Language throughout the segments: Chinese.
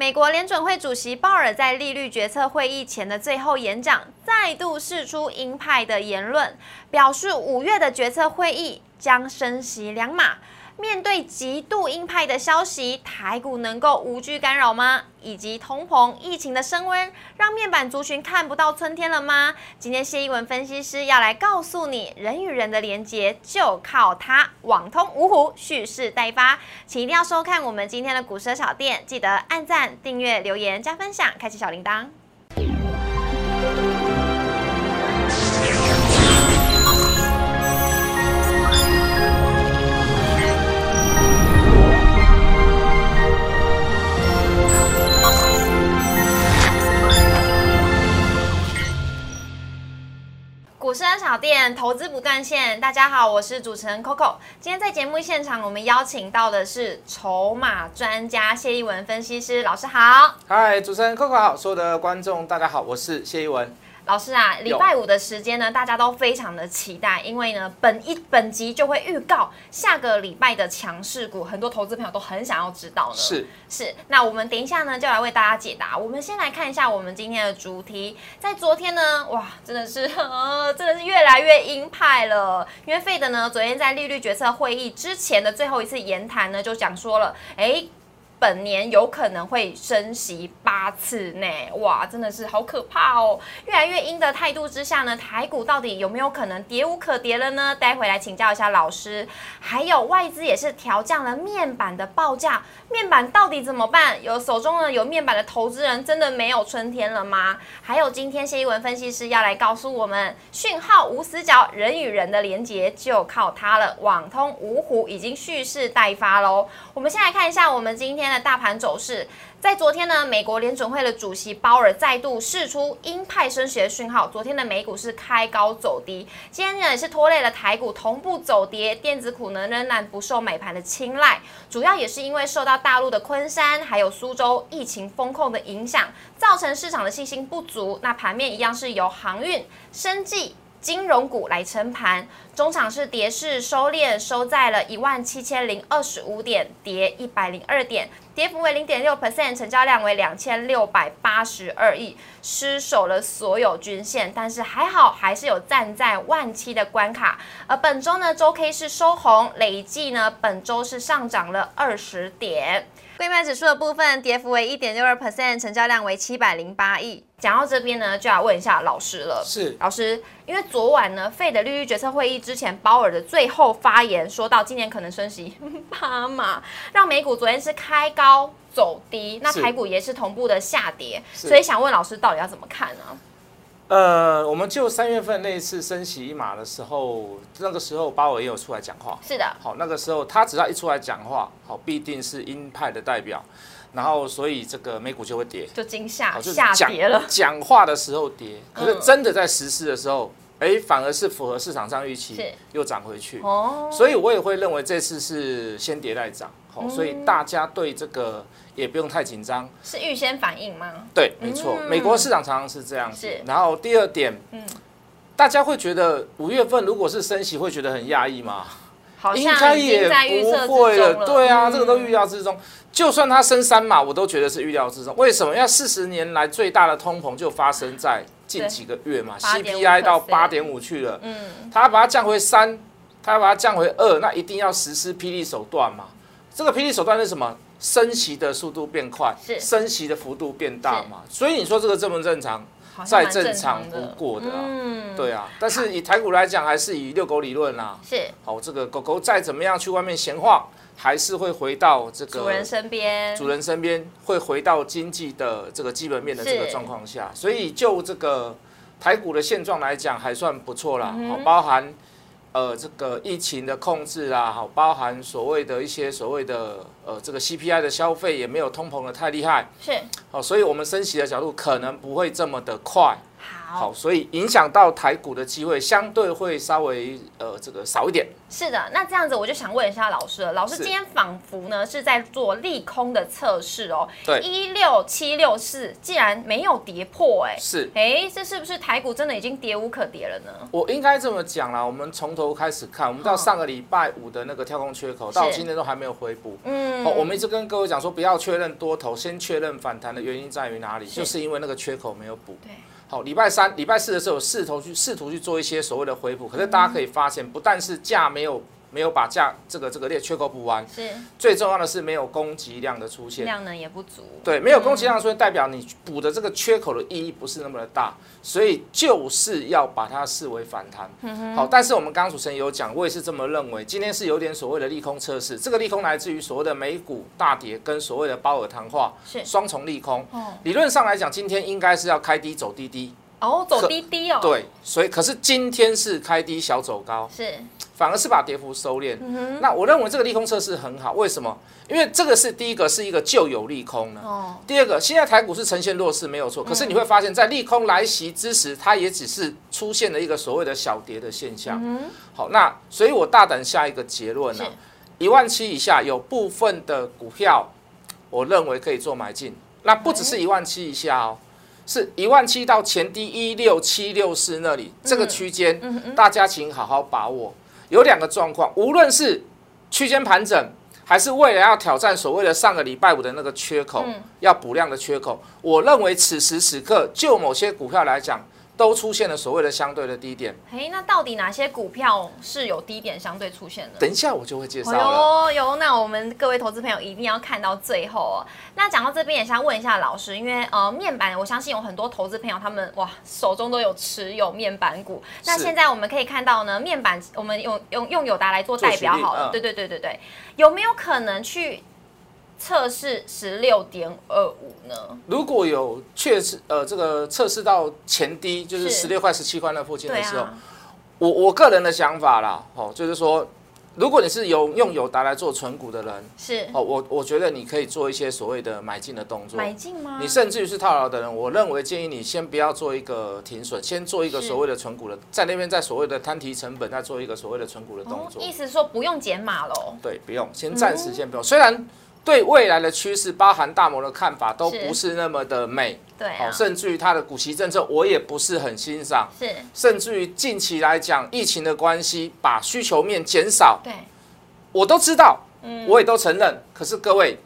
美国联准会主席鲍尔在利率决策会议前的最后演讲，再度释出鹰派的言论，表示五月的决策会议将升息两码。面对极度鹰派的消息，台股能够无惧干扰吗？以及通膨、疫情的升温，让面板族群看不到春天了吗？今天谢一文分析师要来告诉你，人与人的连接就靠它，网通五虎，蓄势待发，请一定要收看我们今天的股市小店，记得按赞、订阅、留言、加分享，开启小铃铛。股市小店投资不断线，大家好，我是主持人 Coco。今天在节目现场，我们邀请到的是筹码专家谢一文分析师老师好。嗨，主持人 Coco 好，所有的观众大家好，我是谢一文。老师啊，礼拜五的时间呢，大家都非常的期待，因为呢，本一本集就会预告下个礼拜的强势股，很多投资朋友都很想要知道呢。是是，那我们等一下呢，就来为大家解答。我们先来看一下我们今天的主题，在昨天呢，哇，真的是，呃，真的是越来越鹰派了，因为费德呢，昨天在利率决策会议之前的最后一次言谈呢，就讲说了，哎。本年有可能会升息八次呢，哇，真的是好可怕哦！越来越阴的态度之下呢，台股到底有没有可能跌无可跌了呢？待会来请教一下老师。还有外资也是调降了面板的报价，面板到底怎么办？有手中呢有面板的投资人真的没有春天了吗？还有今天谢一文分析师要来告诉我们，讯号无死角，人与人的连接就靠它了。网通芜湖已经蓄势待发喽。我们先来看一下我们今天。的大盘走势，在昨天呢，美国联准会的主席鲍尔再度释出鹰派升息的讯号。昨天的美股是开高走低，今天呢也是拖累了台股同步走跌，电子股呢仍然不受美盘的青睐，主要也是因为受到大陆的昆山还有苏州疫情风控的影响，造成市场的信心不足。那盘面一样是由航运、生技。金融股来撑盘，中场是跌势收敛，收在了一万七千零二十五点，跌一百零二点，跌幅为零点六 percent，成交量为两千六百八十二亿，失守了所有均线，但是还好，还是有站在万七的关卡。而本周呢，周 K 是收红，累计呢，本周是上涨了二十点。贵卖指数的部分，跌幅为一点六二 percent，成交量为七百零八亿。讲到这边呢，就要问一下老师了。是老师，因为昨晚呢，费的利率决策会议之前，鲍尔的最后发言说到，今年可能升息八码，让美股昨天是开高走低，那台股也是同步的下跌，所以想问老师，到底要怎么看呢？呃，我们就三月份那一次升息一码的时候，那个时候鲍尔也有出来讲话。是的。好，那个时候他只要一出来讲话，好，必定是鹰派的代表。然后，所以这个美股就会跌，就惊吓下跌了。讲话的时候跌，可是真的在实施的时候，哎，反而是符合市场上预期，又涨回去。哦，所以我也会认为这次是先跌再涨。好，所以大家对这个也不用太紧张。是预先反应吗？对，没错，美国市场常常是这样子。然后第二点，嗯，大家会觉得五月份如果是升息，会觉得很压抑吗？应该也不会了，对啊，这个都预料之中。就算它升三码，我都觉得是预料之中。为什么？要四十年来最大的通膨就发生在近几个月嘛，CPI 到八点五去了。嗯，他把它降回三，它要把它降回二，那一定要实施霹雳手段嘛。这个霹雳手段是什么？升息的速度变快，升息的幅度变大嘛。所以你说这个正不正常？再正常不过的，嗯，对啊，但是以台股来讲，还是以遛狗理论啦。是，好，这个狗狗再怎么样去外面闲晃，还是会回到这个主人身边，主人身边会回到经济的这个基本面的这个状况下，所以就这个台股的现状来讲，还算不错啦。好，包含。呃，这个疫情的控制啊，好，包含所谓的一些所谓的呃，这个 CPI 的消费也没有通膨的太厉害，是，好，所以我们升息的角度可能不会这么的快，好，所以影响到台股的机会相对会稍微呃这个少一点。是的，那这样子我就想问一下老师了，老师今天仿佛呢是在做利空的测试哦。对，一六七六四既然没有跌破，哎，是，哎，这是不是台股真的已经跌无可跌了呢？我应该这么讲啦，我们从头开始看，我们到上个礼拜五的那个跳空缺口，到今天都还没有回补。嗯，哦，我们一直跟各位讲说，不要确认多头，先确认反弹的原因在于哪里，就是因为那个缺口没有补。对。好，礼拜三、礼拜四的时候试图去试图去做一些所谓的恢复，可是大家可以发现，不但是价没有。没有把价这个这个裂缺口补完，是最重要的是没有供给量的出现，量能也不足。对，没有供给量出现，代表你补的这个缺口的意义不是那么的大，所以就是要把它视为反弹。好，但是我们刚刚主持人有讲，我也是这么认为，今天是有点所谓的利空测试，这个利空来自于所谓的美股大跌跟所谓的鲍尔谈话，是双重利空。理论上来讲，今天应该是要开低走低低。哦，走低低哦。对，所以可是今天是开低小走高。是。反而是把跌幅收敛，那我认为这个利空测试很好，为什么？因为这个是第一个是一个旧有利空呢。哦。第二个，现在台股是呈现弱势没有错，可是你会发现在利空来袭之时，它也只是出现了一个所谓的小跌的现象。嗯。好，那所以我大胆下一个结论呢，一万七以下有部分的股票，我认为可以做买进。那不只是一万七以下哦，是一万七到前低一六七六四那里这个区间，大家请好好把握。有两个状况，无论是区间盘整，还是未来要挑战所谓的上个礼拜五的那个缺口，要补量的缺口，我认为此时此刻就某些股票来讲。都出现了所谓的相对的低点。哎，那到底哪些股票是有低点相对出现的？等一下我就会介绍了。有有，那我们各位投资朋友一定要看到最后哦。那讲到这边，也想问一下老师，因为呃面板，我相信有很多投资朋友他们哇手中都有持有面板股。那现在我们可以看到呢，面板我们用用用友达来做代表好了。对对对对对，有没有可能去？测试十六点二五呢？如果有确实呃这个测试到前低，就是十六块十七块那附近的时候，我我个人的想法啦，哦，就是说，如果你是有用友达来做存股的人，是哦，我我觉得你可以做一些所谓的买进的动作。买进吗？你甚至于是套牢的人，我认为建议你先不要做一个停损，先做一个所谓的存股的，在那边在所谓的摊提成本，再做一个所谓的存股的动作。意思说不用减码喽？对，不用，先暂时先不用，虽然。对未来的趋势，包含大摩的看法都不是那么的美，对，哦，甚至于它的股息政策，我也不是很欣赏，是，甚至于近期来讲，疫情的关系，把需求面减少，对，我都知道，嗯，我也都承认，可是各位。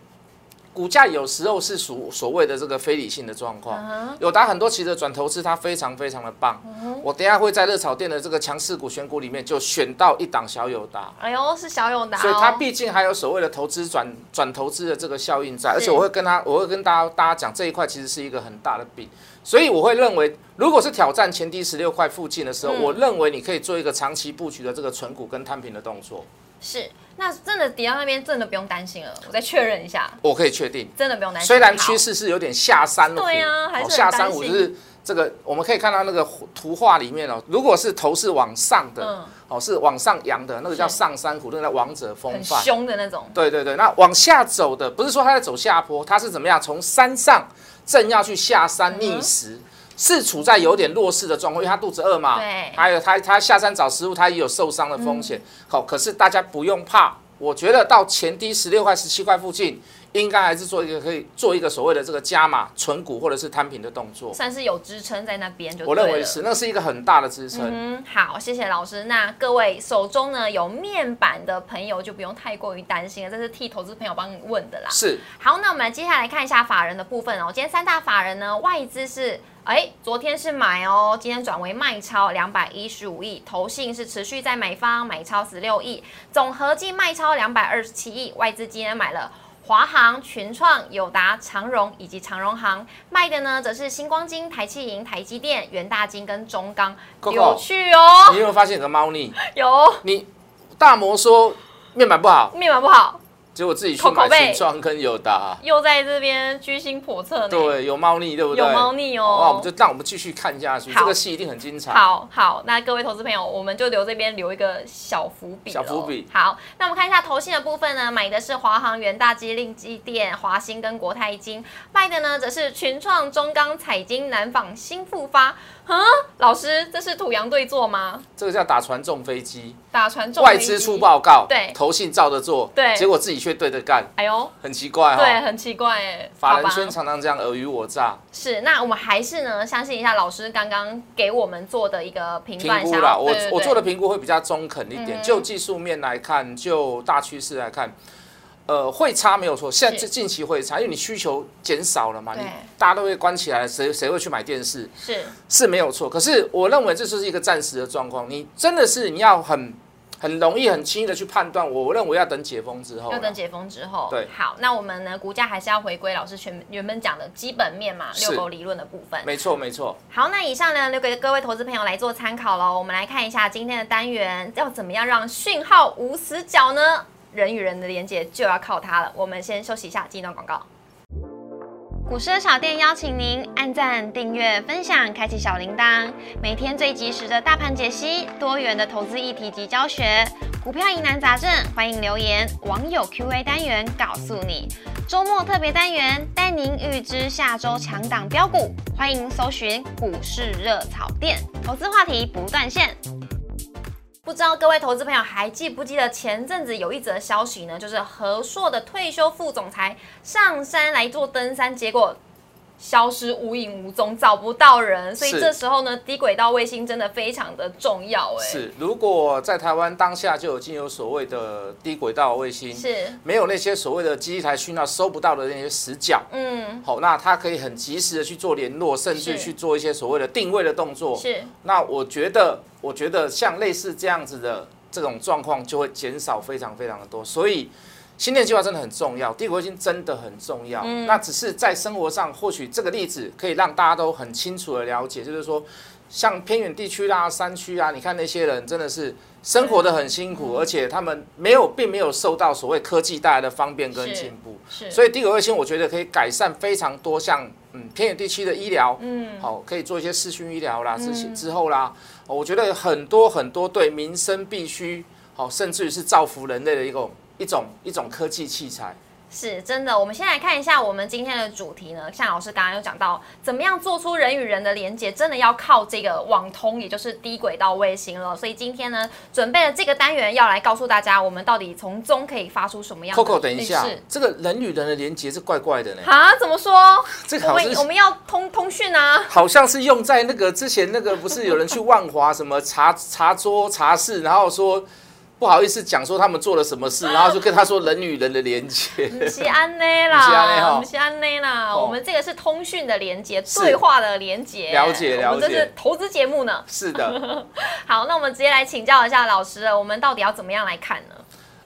股价有时候是属所谓的这个非理性的状况，有达很多其实转投资它非常非常的棒，我等下会在热炒店的这个强势股选股里面就选到一档小友达，哎呦是小友达，所以它毕竟还有所谓的投资转转投资的这个效应在，而且我会跟他我会跟大家大家讲这一块其实是一个很大的饼，所以我会认为如果是挑战前低十六块附近的时候，我认为你可以做一个长期布局的这个存股跟摊平的动作。是，那真的跌到那边，真的不用担心了。我再确认一下，我可以确定，真的不用担心。虽然趋势是有点下山了，对啊，还是下山虎就是这个，我们可以看到那个图画里面哦，如果是头是往上的，哦，是往上扬的，那个叫上山虎，那个叫王者风范，凶的那种。对对对，那往下走的，不是说他在走下坡，他是怎么样？从山上正要去下山觅食。是处在有点弱势的状况，因为他肚子饿嘛。对。还有他他下山找食物，他也有受伤的风险。好，可是大家不用怕，我觉得到前低十六块、十七块附近，应该还是做一个可以做一个所谓的这个加码存股或者是摊平的动作。算是有支撑在那边就。我认为是，那是一个很大的支撑。嗯，好，谢谢老师。那各位手中呢有面板的朋友就不用太过于担心了，这是替投资朋友帮你问的啦。是。好，那我们接下来看一下法人的部分哦。今天三大法人呢，外资是。哎，昨天是买哦，今天转为卖超两百一十五亿，投信是持续在买方买超十六亿，总合计卖超两百二十七亿。外资今天买了华航、群创、友达、长荣以及长荣航，卖的呢则是星光金、台气银、台积电、元大金跟中钢。有趣哦，你有没有发现有个猫腻？有。你大摩说面板不好，面板不好。结果自己去买群创跟友达，又在这边居心叵测。对，有猫腻，对不对？有猫腻哦。那我们就让我们继续看下去，这个戏一定很精彩。好好，那各位投资朋友，我们就留这边留一个小伏笔。小伏笔。好，那我们看一下投信的部分呢，买的是华航、元大机、令机电、华兴跟国泰金，卖的呢则是群创、中钢、彩金、南纺、新复发。嗯，老师，这是土洋对坐吗？这个叫打船中飞机，打船中外资出报告，对，投信照着做，对，结果自己却对着干，哎呦，很奇怪哈，对，很奇怪哎，法人圈常常这样尔虞我诈。是，那我们还是呢，相信一下老师刚刚给我们做的一个评评估啦，我我做的评估会比较中肯一点，就技术面来看，就大趋势来看。呃，会差没有错，现在近近期会差，因为你需求减少了嘛，你大家都会关起来，谁谁会去买电视？是是没有错，可是我认为这就是一个暂时的状况，你真的是你要很很容易、很轻易的去判断，我认为要等解封之后，要等解封之后。对，好，那我们呢，股价还是要回归老师全原本讲的基本面嘛，六狗理论的部分。没错没错。好，那以上呢留给各位投资朋友来做参考喽。我们来看一下今天的单元，要怎么样让讯号无死角呢？人与人的连接就要靠它了。我们先休息一下，进一段广告。股市的小店邀请您按赞、订阅、分享、开启小铃铛，每天最及时的大盘解析、多元的投资议题及教学、股票疑难杂症，欢迎留言。网友 Q&A 单元告诉你，周末特别单元带您预知下周强档标股，欢迎搜寻股市热炒店，投资话题不断线。不知道各位投资朋友还记不记得前阵子有一则消息呢？就是和硕的退休副总裁上山来做登山，结果消失无影无踪，找不到人。所以这时候呢，低轨道卫星真的非常的重要。哎，是。如果在台湾当下就已经有所谓的低轨道卫星，是没有那些所谓的基地台讯号收不到的那些死角，嗯，好，那它可以很及时的去做联络，甚至去做一些所谓的定位的动作。是。那我觉得。我觉得像类似这样子的这种状况就会减少非常非常的多，所以新店计划真的很重要，帝国星真的很重要。那只是在生活上，或许这个例子可以让大家都很清楚的了解，就是说，像偏远地区啦、山区啊，你看那些人真的是生活的很辛苦，而且他们没有并没有受到所谓科技带来的方便跟进步。是，所以帝国卫星我觉得可以改善非常多，像嗯偏远地区的医疗，嗯，好，可以做一些视讯医疗啦，之之后啦。我觉得很多很多对民生必须好，甚至于是造福人类的一种一种一种科技器材。是真的，我们先来看一下我们今天的主题呢。像老师刚刚有讲到，怎么样做出人与人的连接，真的要靠这个网通，也就是低轨道卫星了。所以今天呢，准备了这个单元，要来告诉大家，我们到底从中可以发出什么样的。Coco，等一下，这个人与人的连接是怪怪的呢。啊？怎么说？这个我们我们要通通讯啊。好像是用在那个之前那个，不是有人去万华什么茶茶桌茶室，然后说。不好意思讲说他们做了什么事，然后就跟他说人与人的连接。不是安内啦，不是安内啦，我们这个是通讯的连接，对话的连接。了解了解，我们这是投资节目呢。是的。好，那我们直接来请教一下老师了，我们到底要怎么样来看呢？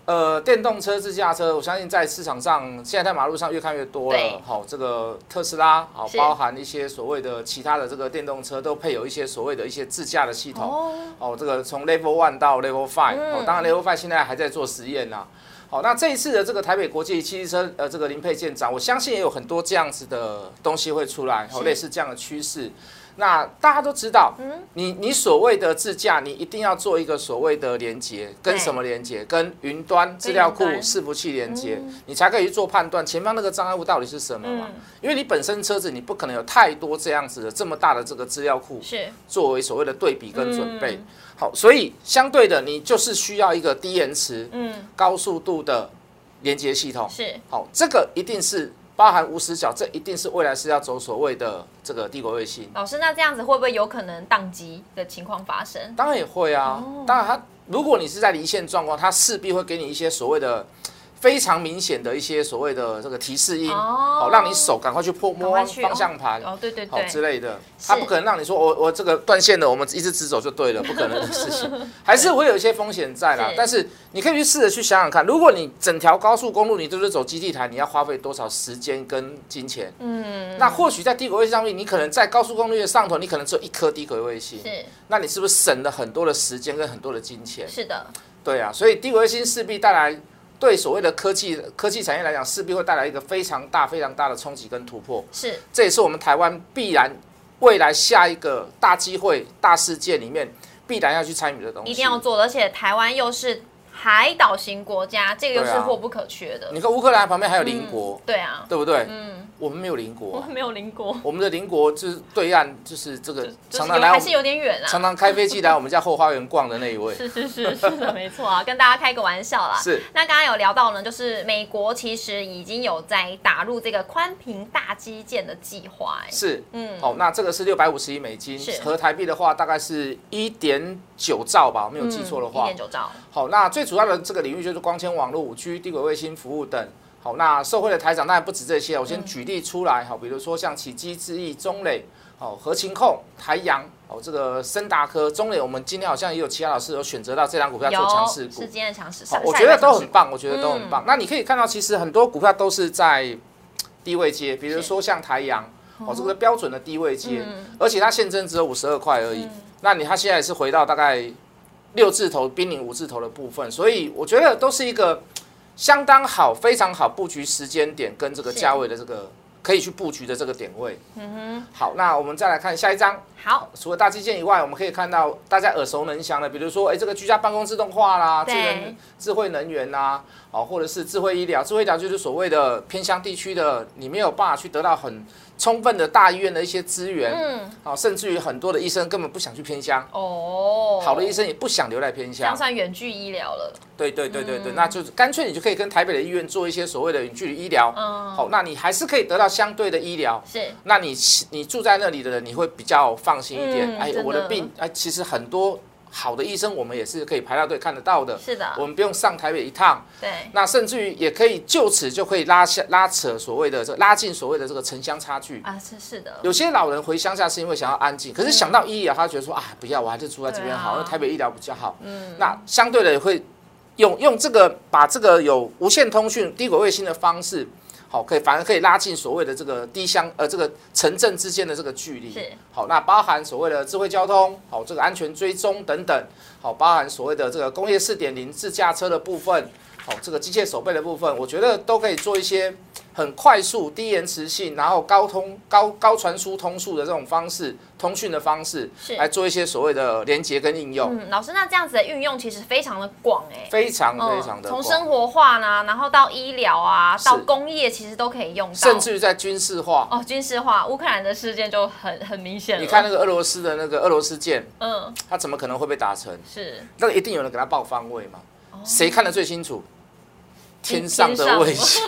呃，电动车、自驾车，我相信在市场上，现在在马路上越看越多了。好，这个特斯拉，好，包含一些所谓的其他的这个电动车，都配有一些所谓的一些自驾的系统。哦。哦，这个从 Level One 到 Level Five，哦，当然 Level Five 现在还在做实验呢。好，那这一次的这个台北国际汽车呃这个零配件展，我相信也有很多这样子的东西会出来，哦，类似这样的趋势。那大家都知道，你你所谓的自驾，你一定要做一个所谓的连接，跟什么连接？跟云端资料库伺服器连接，你才可以去做判断前方那个障碍物到底是什么嘛？因为你本身车子你不可能有太多这样子的这么大的这个资料库，是作为所谓的对比跟准备。好，所以相对的，你就是需要一个低延迟、嗯，高速度的连接系统。是好，这个一定是。包含无死角，这一定是未来是要走所谓的这个帝国卫星。老师，那这样子会不会有可能宕机的情况发生？当然也会啊，当然它如果你是在离线状况，它势必会给你一些所谓的。非常明显的一些所谓的这个提示音，哦。让你手赶快去破摸方向盘，哦对对对，之类的，它不可能让你说我我这个断线了，我们一直直走就对了，不可能的事情，还是会有一些风险在啦。但是你可以去试着去想想看，如果你整条高速公路你都是走基地台，你要花费多少时间跟金钱？嗯，那或许在低轨卫星上面，你可能在高速公路的上头，你可能只有一颗低轨卫星，是，那你是不是省了很多的时间跟很多的金钱？是的，对啊，所以低轨卫星势必带来。对所谓的科技科技产业来讲，势必会带来一个非常大、非常大的冲击跟突破。是，这也是我们台湾必然未来下一个大机会、大事件里面必然要去参与的东西。一定要做，而且台湾又是海岛型国家，这个又是货不可缺的。你看乌克兰旁边还有邻国，对啊，对不对？嗯，我们没有邻国啊、没有邻国，我们的邻国就是对岸，就是这个常常来还是有点远啊。常常开飞机来 我们家后花园逛的那一位。是是是是的，没错啊，跟大家开个玩笑啦。是。那刚刚有聊到呢，就是美国其实已经有在打入这个宽频大基建的计划，哎，是，嗯，哦，那这个是六百五十亿美金是，合台币的话大概是一点九兆吧，我没有记错的话一点。九兆，好，那最主要的这个领域就是光纤网络、五 G、低轨卫星服务等。好，那社会的台长当然不止这些，我先举例出来。好，比如说像启基、智毅、中磊、好合勤控、台阳、哦这个森达科、中磊，我们今天好像也有其他老师有选择到这张股票做强势股是。今天的强势，好，我觉得都很。棒，我觉得都很嗯棒。那你可以看到，其实很多股票都是在低位接，比如说像台阳，哦，这个标准的低位接，嗯而且它现增只有五十二块而已。那你它现在是回到大概六字头、濒临五字头的部分，所以我觉得都是一个相当好、非常好布局时间点跟这个是价位的这个可以去布局的这个点位。嗯哼好，那我们再来看下一张。好，除了大基建以外，我们可以看到大家耳熟能详的，比如说，哎，这个居家办公自动化啦，智能智慧能源啦，哦，或者是智慧医疗。智慧医疗就是所谓的偏乡地区的，你没有办法去得到很充分的大医院的一些资源，嗯，好、甚至于很多的医生根本不想去偏乡，哦，好的医生也不想留在偏乡。算远距医疗了，对对对对对，嗯那就是干脆你就可以跟台北的医院做一些所谓的远距离医疗。嗯，好，那你还是可以得到相对的医疗。是，那你你住在那里的人，你会比较放心一点。哎我的病，哎，其实很多好的医生，我们也是可以排到队看得到的。是的，我们不用上台北一趟，对，那甚至于也可以就此就可以拉下拉扯所谓的这拉近所谓的这个城乡差距。啊，是是的，有些老人回乡下是因为想要安静，可是想到医疗，他觉得说啊，不要，我还是住在这边好，因为台北医疗比较好。嗯，那相对的也会用用这个把这个有无线通讯、低轨卫星的方式，好，可以反而可以拉近所谓的这个低乡呃这个城镇之间的这个距离。是，好，那包含所谓的智慧交通，好，这个安全追踪等等，好，包含所谓的这个工业四点零自驾车的部分，好，这个机械手背的部分，我觉得都可以做一些很快速、低延迟性，然后高通高高传输通速的这种方式，通讯的方式，是来做一些所谓的连接跟应用，嗯，老师，那这样子的运用其实非常的广哎。非常嗯非常的广从生活化呢，然后到医疗啊，到工业，其实都可以用到。甚至于在军事化。哦，军事化，乌克兰的事件就很很明显了。你看那个俄罗斯的那个俄罗斯舰，嗯，它怎么可能会被打沉？是那个一定有人给它报方位嘛？哦谁看得最清楚？天上的卫星，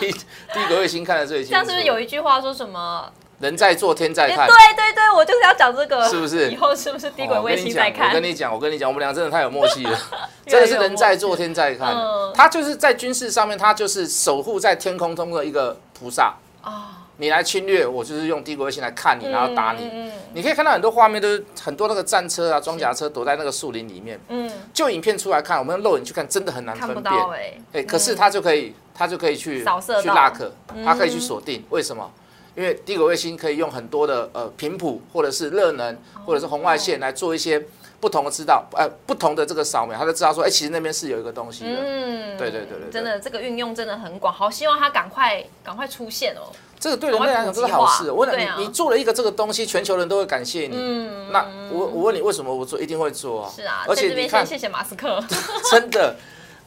第一个卫星看的最清楚。这样是不是有一句话说什么？人在做，天在哎看？对对对，我就是要讲这个，是不是以后是不是低轨卫星在看？我跟你讲，我跟你讲，我们俩真的太有默契了，真的是人在做，天在看嗯。他就是在军事上面，他就是守护在天空中的一个菩萨。啊，你来侵略，我就是用低轨卫星来看你，然后打你。嗯你可以看到很多画面，都是很多那个战车啊、装甲车躲在那个树林里面。嗯，就影片出来看，我们用肉眼去看，真的很难分辨。到哎，哎，可是它就可以，它就可以去去扫射到 lock，它可以去嗯锁定。为什么？因为低轨卫星可以用很多的呃频谱，或者是热能，或者是红外线来做一些不同的知道，呃不同的这个扫描，他就知道说，哎，其实那边是有一个东西的。嗯，对对对对对真的这个运用真的很广，好希望它赶快赶快出现哦。这个对人类来讲都是好事。我问对啊你，你做了一个这个东西，全球人都会感谢你。嗯，那我我问你，为什么我做一定会做啊？是啊，而且这且你看，边先谢谢马斯克。真的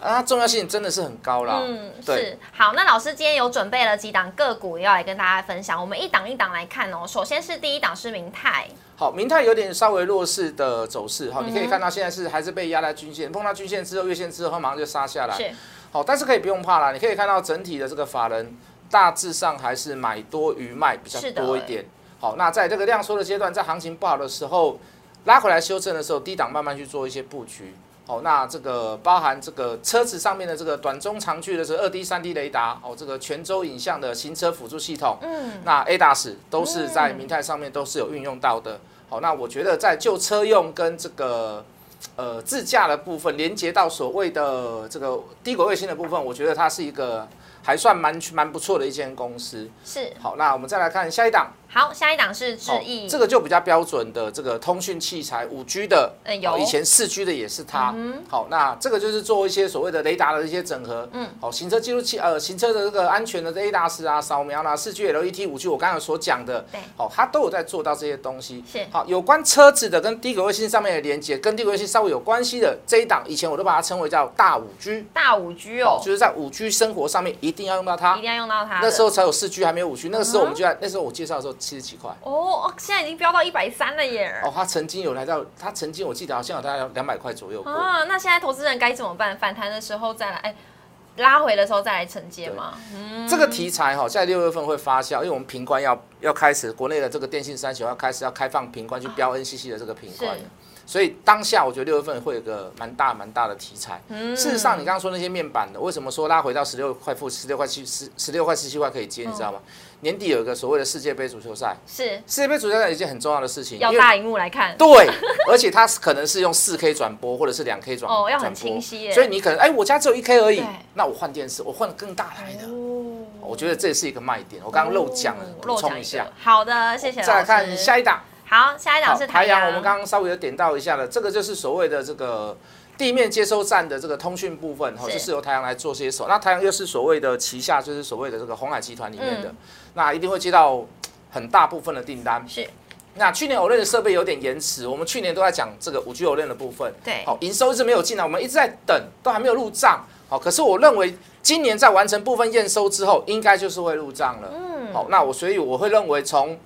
啊，重要性真的是很高啦。嗯，是好。那老师今天有准备了几档个股要来跟大家分享，我们一档一档来看哦。首先是第一档是明泰，好，明泰有点稍微弱势的走势，哈，你可以看到现在是还是被压在均线，碰到均线之后、月线之后，它马上就杀下来。是好，但是可以不用怕啦，你可以看到整体的这个法人大致上还是买多于卖比较多一点。好，那在这个量缩的阶段，在行情不好的时候，拉回来修正的时候，低档慢慢去做一些布局。好，那这个包含这个车子上面的这个短中长距的这个二 D、三 D 雷达，哦，这个全周影像的行车辅助系统，嗯，那 ADAS 都是在明泰上面都是有运用到的。好，那我觉得在就车用跟这个呃自驾的部分，连接到所谓的这个低轨卫星的部分，我觉得它是一个还算蛮蛮不错的一间公司。是好，那我们再来看下一档，好，下一档是智毅，这个就比较标准的这个通讯器材，五 G 的，嗯有以前四 G 的也是它。嗯好，那这个就是做一些所谓的雷达的一些整合。嗯，好，行车记录器，呃，行车的这个安全的 A 达斯啊，扫描啦，四 G LED 五 G，我刚刚所讲的，对，好，它都有在做到这些东西。是，好，有关车子的跟低轨卫星上面的连接，跟低轨卫星稍微有关系的这一档，以前我都把它称为叫大五 G。大五 G 哦，就是在五 G 生活上面一定要用到它，一定要用到它。那时候才有四 G，还没有五 G，那个时候我们就在那时候我介绍的时候七十几块。哦。哦，现在已经飙到一百三了耶！哦，它曾经有来到，它曾经我记得好像有大概两百块左右。啊，那现在投资人该怎么办？反弹的时候再来，哎，拉回的时候再来承接吗？嗯，这个题材哈，在六月份会发酵，因为我们平关要要开始，国内的这个电信三雄要开始要开放平关去标 NCC 的这个平关。所以当下我觉得六月份会有个蛮大蛮大的题材。事实上，你刚刚说那些面板的，为什么说拉回到十六块负十六块七十十六块十七块可以接？你知道吗？年底有一个所谓的世界杯足球赛，是世界杯足球赛一件很重要的事情，要大荧幕来看。对，而且它可能是用四 K 转播或者是两 K 转哦，要很清晰。所以你可能哎，我家只有一 K 而已，那我换电视，我换更大台的。哦，我觉得这也是一个卖点。我刚刚漏讲了，补充一下。好的，谢谢。再来看下一档。好，下一档是台阳。我们刚刚稍微有点到一下了，这个就是所谓的这个地面接收站的这个通讯部分，哈，就是由台阳来做接手。那台阳又是所谓的旗下，就是所谓的这个红海集团里面的，那一定会接到很大部分的订单。是。那去年 OLED 的设备有点延迟，我们去年都在讲这个五 G OLED 的部分。对。好，营收一直没有进来，我们一直在等，都还没有入账。好，可是我认为今年在完成部分验收之后，应该就是会入账了。嗯。好，那我所以我会认为从。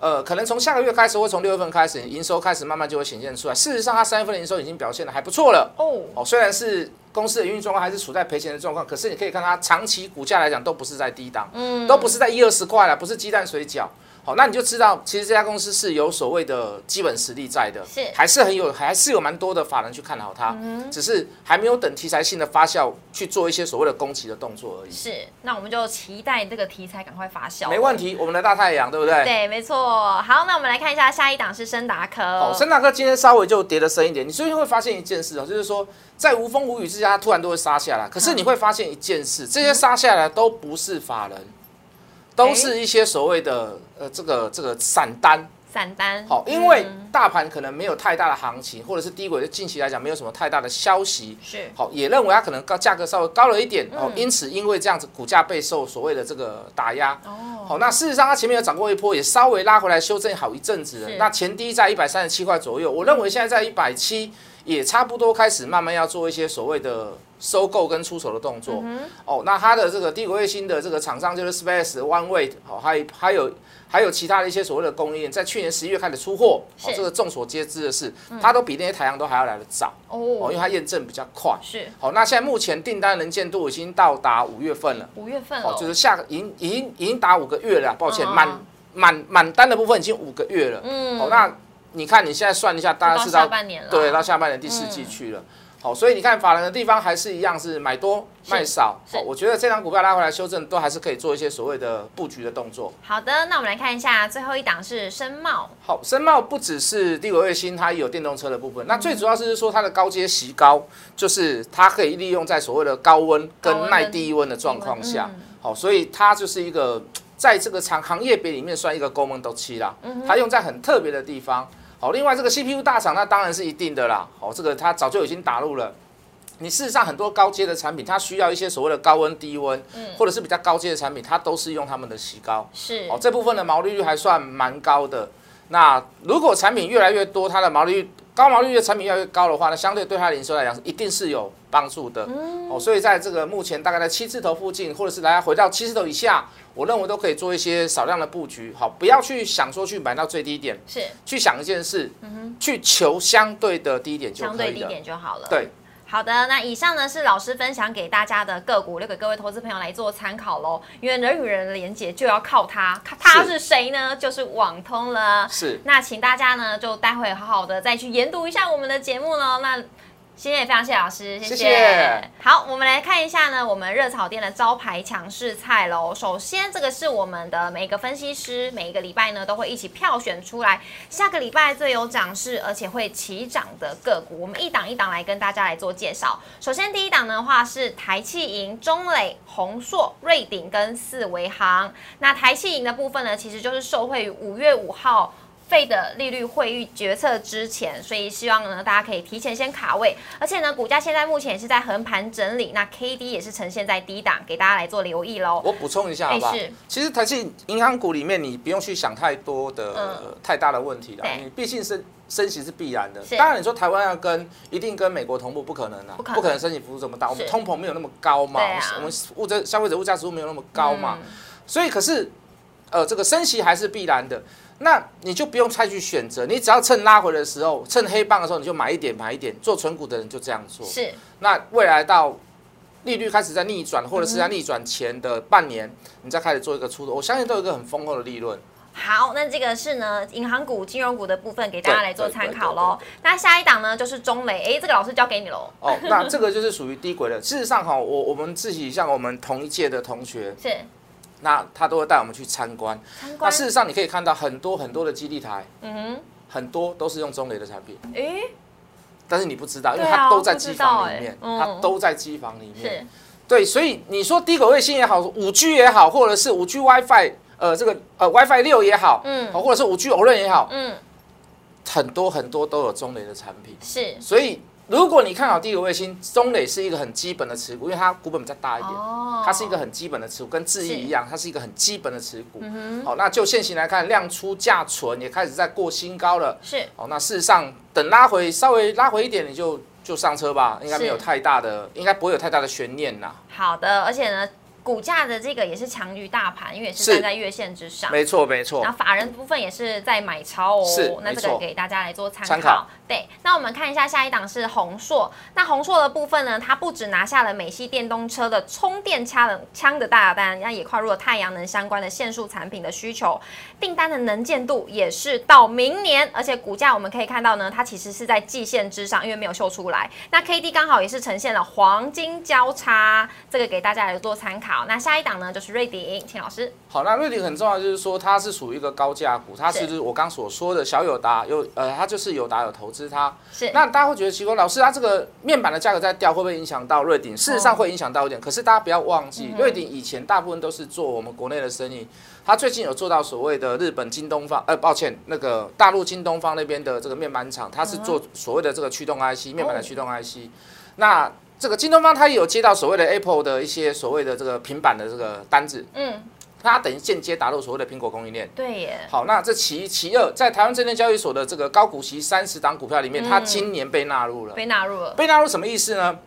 呃，可能从下个月开始，或从六月份开始，营收开始慢慢就会显现出来。事实上，它三月份的营收已经表现的还不错了。哦哦，虽然是公司的运营状况还是处在赔钱的状况，可是你可以看它长期股价来讲，都不是在低档，嗯，都不是在一二十块了，不是鸡蛋水饺。好，那你就知道，其实这家公司是有所谓的基本实力在的，是还是很有，还是有蛮多的法人去看好它，只是还没有等题材性的发酵去做一些所谓的攻击的动作而已。是，那我们就期待这个题材赶快发酵。没问题，我们的大太阳，对不对？对，没错。好，那我们来看一下下一档是深达科。好，深达科今天稍微就跌的深一点。你最近会发现一件事哦，就是说在无风无雨之下，它突然都会杀下来。可是你会发现一件事，这些杀下来都不是法人。都是一些所谓的呃，这个这个散单，散单好，因为大盘可能没有太大的行情，或者是低轨的近期来讲没有什么太大的消息，是。好，也认为它可能高价格稍微高了一点哦，因此因为这样子股价备受所谓的这个打压哦，好，那事实上它前面有涨过一波，也稍微拉回来修正好一阵子了，那前低在一百三十七块左右，我认为现在在一百七也差不多开始慢慢要做一些所谓的。收购跟出手的动作。哦，那它的这个帝国卫星的这个厂商就是 Space OneWay，好，还还有还有其他的一些所谓的供应链，在去年十一月开始出货，哦，这个众所皆知的是，它都比那些台阳都还要来得早哦，因为它验证比较快，是。好，那现在目前订单能见度已经到达五月份了，五月份哦，就是下个已经已经已经达五个月了，抱歉，满满满单的部分已经五个月了，嗯，好，那你看你现在算一下，大概是到下半年了对，到下半年第四季去了。好，所以你看法人的地方还是一样是买多卖少。好，我觉得这张股票拉回来修正，都还是可以做一些所谓的布局的动作。好的，那我们来看一下最后一档是深茂。好，深茂不只是低轨卫星，它也有电动车的部分。那最主要是说它的高阶席高，就是它可以利用在所谓的高温跟耐低温的状况下。好，所以它就是一个在这个长行业别里面算一个高门都期啦。它用在很特别的地方。好，另外这个 CPU 大厂，那当然是一定的啦。好，这个它早就已经打入了。你事实上很多高阶的产品，它需要一些所谓的高温低温，嗯，或者是比较高阶的产品，它都是用他们的洗膏。是，哦，这部分的毛利率还算蛮高的。那如果产品越来越多，它的毛利率高毛利率的产品越来越高的话，那相对对它的营收来讲，一定是有帮助的。嗯，哦，所以在这个目前大概在七字头附近，或者是大家回到七字头以下。我认为都可以做一些少量的布局，好，不要去想说去买到最低点，是去想一件事，嗯哼，去求相对的低点就相对低点就好了。对，好的，那以上呢是老师分享给大家的个股，留给各位投资朋友来做参考喽。因为人与人的连接就要靠它，它是谁呢？就是网通了。是，那请大家呢就待会好好的再去研读一下我们的节目喽。那。今天也非常谢谢老师，谢谢谢。好，我们来看一下呢，我们热炒店的招牌强势菜喽。首先，这个是我们的每个分析师每一个礼拜呢都会一起票选出来，下个礼拜最有涨势而且会起涨的个股，我们一档一档来跟大家来做介绍。首先，第一档的话是台气银、中磊、宏硕、瑞鼎跟四维行。那台气银的部分呢，其实就是受惠于五月五号。费的利率会议决策之前，所以希望呢大家可以提前先卡位，而且呢股价现在目前也是在横盘整理，那 K D 也是呈现在低档，给大家来做留意喽。我补充一下好不好？其实台积银行股里面你不用去想太多的太大的问题了，你毕竟升升息是必然的。当然你说台湾要跟一定跟美国同步不可能啊，不可能升息幅度这么大，我们通膨没有那么高嘛，我们物质消费者物价指数没有那么高嘛，所以可是呃这个升息还是必然的。那你就不用再去选择，你只要趁拉回的时候，趁黑棒的时候，你就买一点买一点。做纯股的人就这样做。是。那未来到利率开始在逆转，或者是在逆转前的半年，你再开始做一个出头，我相信都有一个很丰厚的利润。好，那这个是呢银行股、金融股的部分，给大家来做参考喽。那下一档呢就是中磊，哎，这个老师交给你喽。哦，那这个就是属于低轨的。事实上哈，我我们自己像我们同一届的同学是。那他都会带我们去参观。那事实上，你可以看到很多很多的基地台，嗯哼，很多都是用中雷的产品。哎，但是你不知道，因为它都在机房里面，它都在机房里面。对，所以你说低轨卫星也好，五 G 也好，或者是五 G WiFi，呃，这个呃 WiFi 六也好，嗯，或者是五 G 偶论也好，嗯，很多很多都有中雷的产品。是，所以。如果你看好第一个卫星，中磊是一个很基本的持股，因为它股本比较大一点，它是一个很基本的持股，跟智毅一样，它是一个很基本的持股。好，那就现行来看，量出价存也开始在过新高了。是，哦，那事实上等拉回稍微拉回一点，你就就上车吧，应该没有太大的，应该不会有太大的悬念呐。好的，而且呢。股价的这个也是强于大盘，因为也是站在月线之上。没错没错。然后法人部分也是在买超哦。是，那这个给大家来做参考。对，那我们看一下下一档是宏硕。那宏硕的部分呢，它不止拿下了美系电动车的充电枪的枪的大单，那也跨入了太阳能相关的线束产品的需求，订单的能见度也是到明年，而且股价我们可以看到呢，它其实是在季线之上，因为没有秀出来。那 K D 刚好也是呈现了黄金交叉，这个给大家来做参考。好，那下一档呢就是瑞鼎，请老师。好，那瑞鼎很重要，就是说它是属于一个高价股，它是我刚所说的小友达有呃，它就是友达有投资它。是。那大家会觉得奇怪，老师它这个面板的价格在掉，会不会影响到瑞鼎？事实上会影响到一点，可是大家不要忘记，瑞鼎以前大部分都是做我们国内的生意，它最近有做到所谓的日本京东方，呃，抱歉，那个大陆京东方那边的这个面板厂，它是做所谓的这个驱动 IC 面板的驱动 IC，那。这个京东方它也有接到所谓的 Apple 的一些所谓的这个平板的这个单子，嗯，它等于间接打入所谓的苹果供应链。对耶。好，那这其一其二，在台湾证券交易所的这个高股息三十档股票里面，它今年被纳入了。被纳入了。被纳入什么意思呢？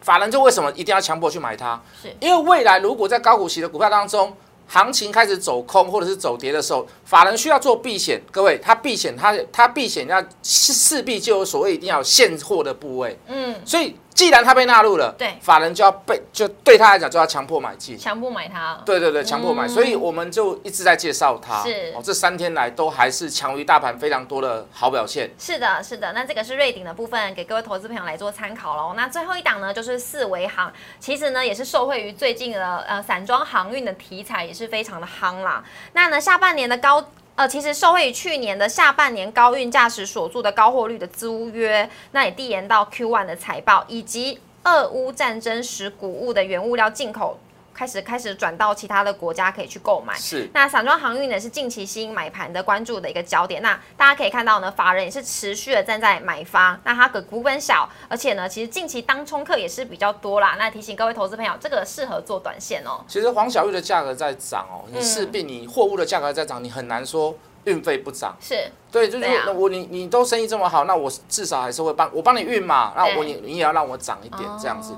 法人就为什么一定要强迫去买它？是因为未来如果在高股息的股票当中，行情开始走空或者是走跌的时候，法人需要做避险。各位，他避险，他他避险要势必就有所谓一定要现货的部位。嗯，所以。既然他被纳入了，对，法人就要被就对他来讲就要强迫买进，强迫买它。对对对，强迫买，所以我们就一直在介绍它。是哦，这三天来都还是强于大盘非常多的好表现。是的，是的。那这个是瑞鼎的部分，给各位投资朋友来做参考喽。那最后一档呢，就是四维行，其实呢也是受惠于最近的呃散装航运的题材，也是非常的夯啦。那呢下半年的高。呃，其实受惠于去年的下半年高运驾驶所做的高货率的租约，那也递延到 Q one 的财报，以及俄乌战争使谷物的原物料进口。开始开始转到其他的国家可以去购买。是。那散装航运呢是近期吸引买盘的关注的一个焦点。那大家可以看到呢，法人也是持续的站在买方。那它的股本小，而且呢，其实近期当冲客也是比较多啦。那提醒各位投资朋友，这个适合做短线哦。其实黄小玉的价格在涨哦，你势必你货物的价格在涨，你很难说运费不涨。是。对，就是那我你你都生意这么好，那我至少还是会帮我帮你运嘛。那我你你也要让我涨一点这样子。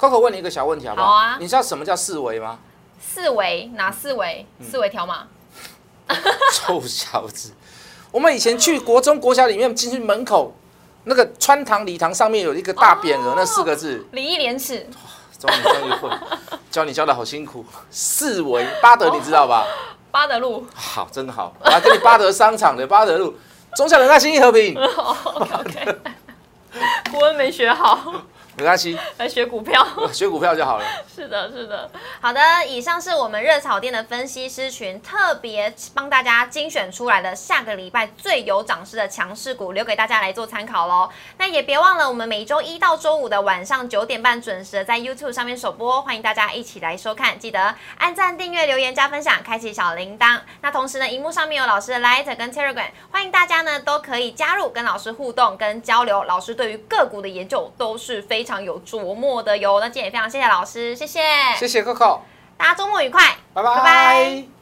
Coco 问你一个小问题好不好？好啊。你知道什么叫四维吗？四维哪四维？四维条码。臭小子！我们以前去国中、国小里面进去门口，那个穿堂礼堂上面有一个大匾额，那四个字。礼义廉耻。终于终于会 教你教的好辛苦。四维巴德你知道吧？巴德路。好，真好。我还跟你巴德商场的巴德路，中小人爱心义和平。OK。国文没学好。没关系，来学股票，学股票就好了。是的，是的。好的，以上是我们热炒店的分析师群特别帮大家精选出来的下个礼拜最有涨势的强势股，留给大家来做参考喽。那也别忘了，我们每周一到周五的晚上九点半准时在 YouTube 上面首播，欢迎大家一起来收看。记得按赞、订阅、留言、加分享，开启小铃铛。那同时呢，荧幕上面有老师的 Light 跟 Telegram，欢迎大家呢都可以加入跟老师互动跟交流。老师对于个股的研究都是非常。非常有琢磨的哟，那今天也非常谢谢老师，谢谢，谢谢 Coco，大家周末愉快，拜拜。